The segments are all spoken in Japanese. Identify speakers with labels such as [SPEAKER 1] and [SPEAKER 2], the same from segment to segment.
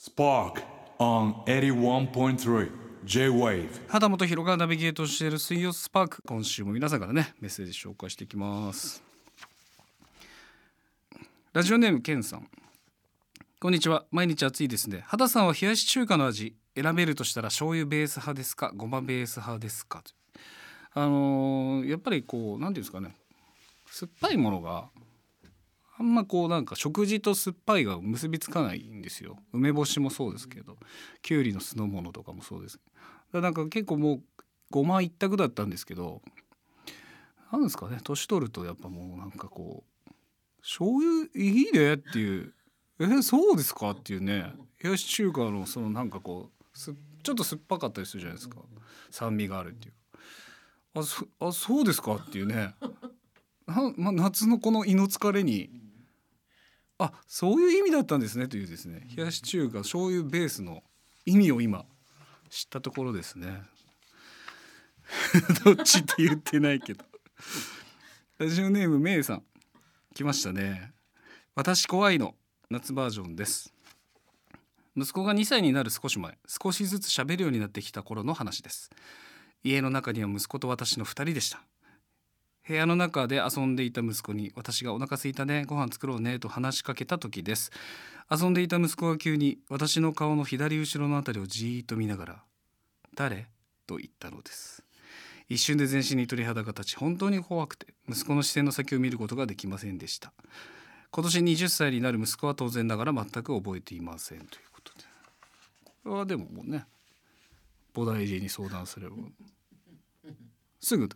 [SPEAKER 1] Spark on 81.3 J-Wave.
[SPEAKER 2] 畑本博がナビゲートしている水曜スパーク。今週も皆さんからねメッセージ紹介していきます。ラジオネームケンさん。こんにちは。毎日暑いですね。畑さんは冷やし中華の味選べるとしたら醤油ベース派ですか？ごまベース派ですか？あのーやっぱりこうなんていうんですかね。酸っぱいものがあんまこうなんか食事と酸っぱいが結びつかないんですよ。梅干しもそうですけど。きゅうりの酢の物とかもそうです。だからなんか結構もうごま一択だったんですけどなんですかね。年取るとやっぱもうなんかこう醤油いいねっていう。えそうですかっていうね。冷やし中華のそのなんかこうすちょっと酸っぱかったりするじゃないですか。酸味があるっていう。あそあそうですかっていうね。な、ま、夏のこの胃の疲れにあそういう意味だったんですねというですね。冷やし中華醤油ベースの意味を今知ったところですね。どっちって言ってないけど。ラジオネームめいさん来ましたね。私怖いの夏バージョンです。息子が2歳になる少し前少しずつ喋るようになってきた頃の話です。家の中には息子と私の2人でした。部屋の中で遊んでいた息子に私がお腹空いたねご飯作ろうねと話しかけた時です。遊んでいた息子が急に私の顔の左後ろのあたりをじーっと見ながら誰？と言ったのです。一瞬で全身に鳥肌が立ち本当に怖くて息子の視線の先を見ることができませんでした。今年20歳になる息子は当然ながら全く覚えていませんということで。これはでももうね菩提寺に相談すればすぐ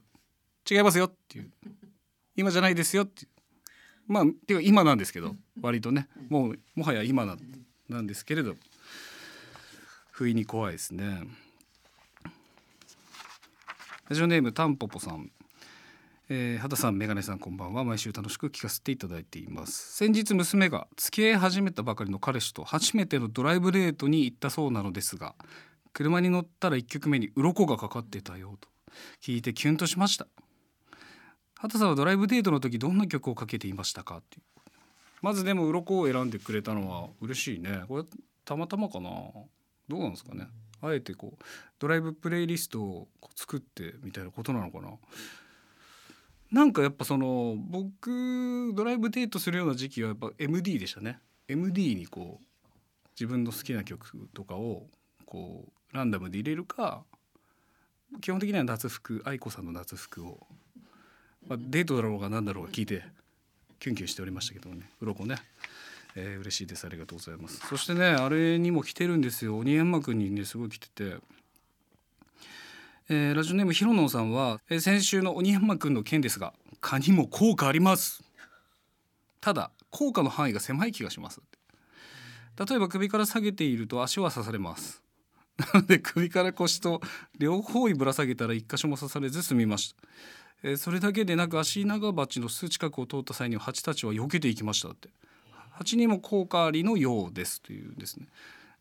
[SPEAKER 2] 違いますよっていう。今じゃないですよっていう。まあていうか今なんですけど割とね。もうもはや今ななんですけれど。不意に怖いですね。ラジオネームタンポポさん。えー、畑さんメガネさんこんばんは。毎週楽しく聞かせていただいています。先日娘が付き合い始めたばかりの彼氏と初めてのドライブデートに行ったそうなのですが車に乗ったら1曲目に鱗がかかってたよと聞いてキュンとしました。畑さんはドライブデートの時どんな曲をかけていましたかっていう。まずでも鱗を選んでくれたのは嬉しいね。これたまたまかな。どうなんですかね。あえてこうドライブプレイリストを作ってみたいなことなのかな。なんかやっぱその僕ドライブデートするような時期はやっぱ MD でしたね。MD にこう自分の好きな曲とかをこうランダムで入れるか基本的には夏服愛子さんの夏服を、まあ、デートだろうが何だろうが聞いてキュンキュンしておりましたけどもね。鱗ね、えー、嬉しいです。ありがとうございます。そしてねあれにも来てるんですよ。鬼山君にねすごい来てて。えーラジオネームひろのさんは、えー先週の鬼山くんの件ですが蚊にも効果あります。ただ効果の範囲が狭い気がします。例えば首から下げていると足は刺されます。なので首から腰と両方にぶら下げたら一箇所も刺されず済みました、えーそれだけでなく足長鉢の巣近くを通った際には蜂たちは避けていきましたって。蜂にも効果ありのようですというですね。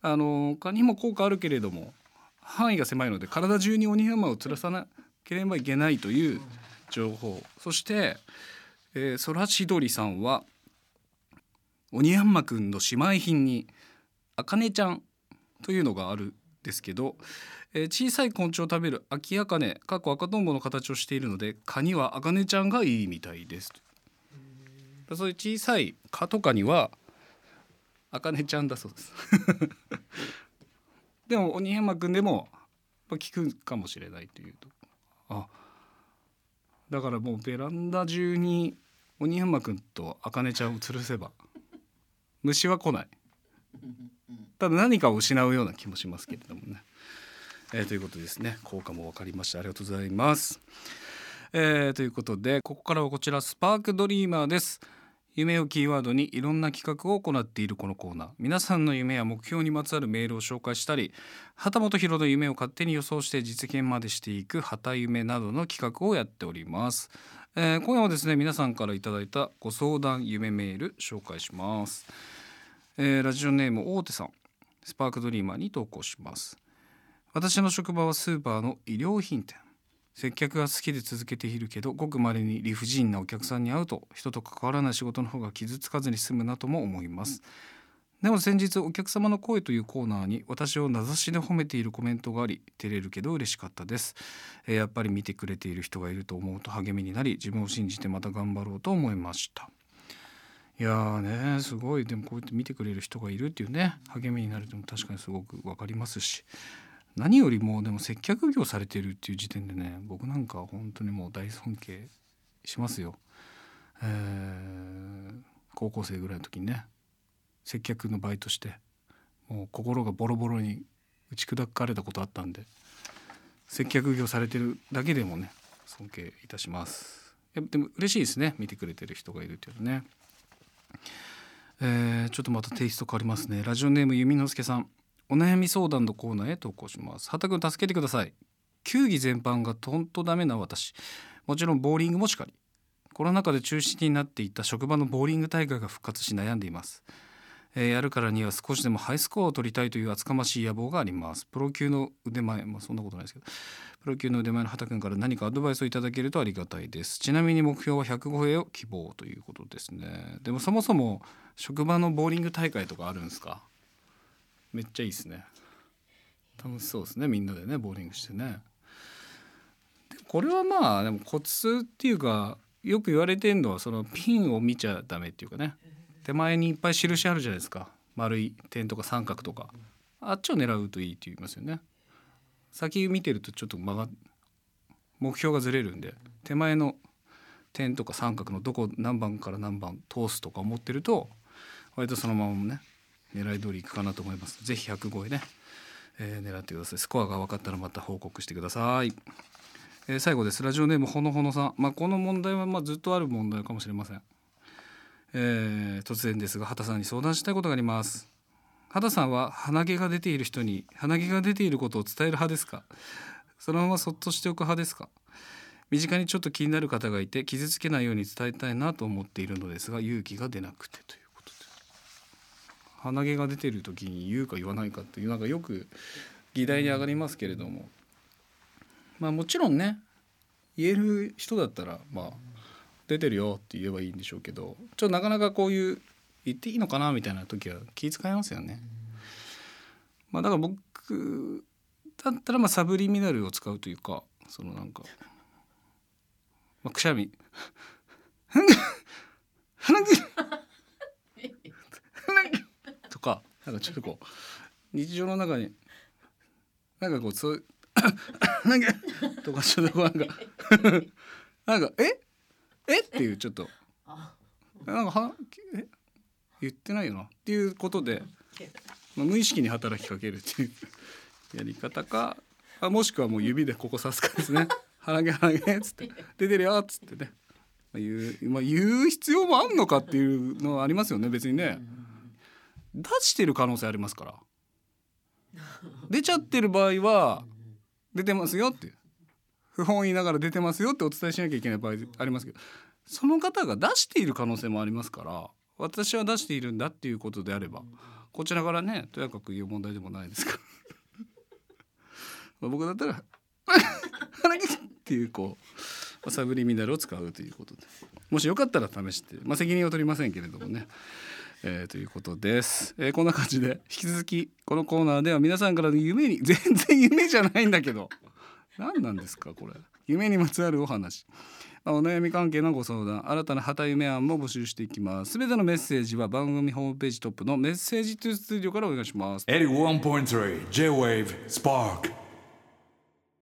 [SPEAKER 2] あの蚊にも効果あるけれども範囲が狭いので体中に鬼山を吊らさなければいけないという情報。そして、えー、そらしどりさんは鬼山くんの姉妹品にあかねちゃんというのがある。ですけど、えー小さい昆虫を食べるアキアカネかっこ赤とんぼの形をしているので蚊にはあかねちゃんがいいみたいです。そういう小さい蚊とかにはあかねちゃんだそうです。でも鬼山くんでもまあ効くかもしれないというと。あだからもうベランダ中に鬼山くんと茜ちゃんを吊るせば虫は来ないただ何かを失うような気もしますけれどもね、えーということですね。効果も分かりました。ありがとうございます、えーということでここからはこちらスパークドリーマーです。夢をキーワードにいろんな企画を行っているこのコーナー。皆さんの夢や目標にまつわるメールを紹介したり旗本博の夢を勝手に予想して実現までしていく旗夢などの企画をやっております、えー今夜はですね皆さんからいただいたご相談夢メール紹介します、えーラジオネーム大手さん。スパークドリーマーに投稿します。私の職場はスーパーの衣料品店。接客が好きで続けているけどごくまれに理不尽なお客さんに会うと人と関わらない仕事の方が傷つかずに済むなとも思います。でも先日お客様の声というコーナーに私を名指しで褒めているコメントがあり照れるけど嬉しかったです、えーやっぱり見てくれている人がいると思うと励みになり自分を信じてまた頑張ろうと思いました。いやねすごいでもこうやって見てくれる人がいるっていうね励みになるとも確かにすごく分かりますし何よりもでも接客業されてるっていう時点でね僕なんか本当にもう大尊敬しますよ。えー高校生ぐらいの時にね接客のバイトしてもう心がボロボロに打ち砕かれたことあったんで接客業されてるだけでもね尊敬いたします。でも嬉しいですね見てくれてる人がいるっていうのね。えーちょっとまたテイスト変わりますね。ラジオネーム弓之助さん。お悩み相談のコーナーへ投稿します。畑くん助けてください。球技全般がとんとダメな私。もちろんボーリングもしかり。コロナ禍で中止になっていた職場のボーリング大会が復活し悩んでいます、えーやるからには少しでもハイスコアを取りたいという厚かましい野望があります。プロ級の腕前まあそんなことないですけど。プロ級の腕前の畑くんから何かアドバイスをいただけるとありがたいです。ちなみに目標は100超えを希望ということですね。でもそもそも職場のボーリング大会とかあるんですか？めっちゃいいですね。楽しそうですね。みんなでねボーリングしてね。でこれはまあでもコツっていうかよく言われてるのはそのピンを見ちゃダメっていうかね。手前にいっぱい印あるじゃないですか。丸い点とか三角とか。あっちを狙うといいって言いますよね。先見てるとちょっと曲が目標がずれるんで手前の点とか三角のどこ何番から何番通すとか思ってると割とそのままね狙い通りいくかなと思います。ぜひ100超えね、えー狙ってください。スコアが分かったらまた報告してください、えー最後です。ラジオネームほのほのさん。まあこの問題はまあずっとある問題かもしれません。えー突然ですが畑さんに相談したいことがあります。畑さんは鼻毛が出ている人に鼻毛が出ていることを伝える派ですか？そのままそっとしておく派ですか？身近にちょっと気になる方がいて傷つけないように伝えたいなと思っているのですが勇気が出なくてということで。鼻毛が出ている時に言うか言わないかっていうなんかよく議題に上がりますけれども。まあもちろんね言える人だったらまあ出てるよって言えばいいんでしょうけどちょっとなかなかこういう言っていいのかなみたいな時は気遣いますよね。まあだから僕だったらまあサブリミナルを使うというかそのなんか、まあ、くしゃみ鼻毛鼻毛とかなんかちょっとこう日常の中になんかこうそういう鼻毛とかちょっとこうなんかなんかえ？え？っていうちょっと。なんかはえ？言ってないよなっていうことで、まあ、無意識に働きかけるっていうやり方かあもしくはもう指でここ刺すかですね「鼻毛鼻毛」っつって「出てるよ」っつってね、まあ、言う、まあ、言う必要もあんのかっていうのはありますよね別にね。出してる可能性ありますから。出ちゃってる場合は出てますよっていう。不本意ながら出てますよってお伝えしなきゃいけない場合ありますけどその方が出している可能性もありますから私は出しているんだっていうことであればこちらからねとやかく言う問題でもないですから まあ僕だったら「鼻毛!」っていうこうサブリミナルを使うということでもしよかったら試して、まあ、責任を取りませんけれどもね。えーということです、えーこんな感じで引き続きこのコーナーでは皆さんからの夢に全然夢じゃないんだけど何なんですかこれ。夢にまつわるお話。お悩み関係のご相談。新たな旗夢案も募集していきます。すべてのメッセージは番組ホームページトップのメッセージトゥースタジオからお願いします。
[SPEAKER 1] 81.3 J-Wave Spark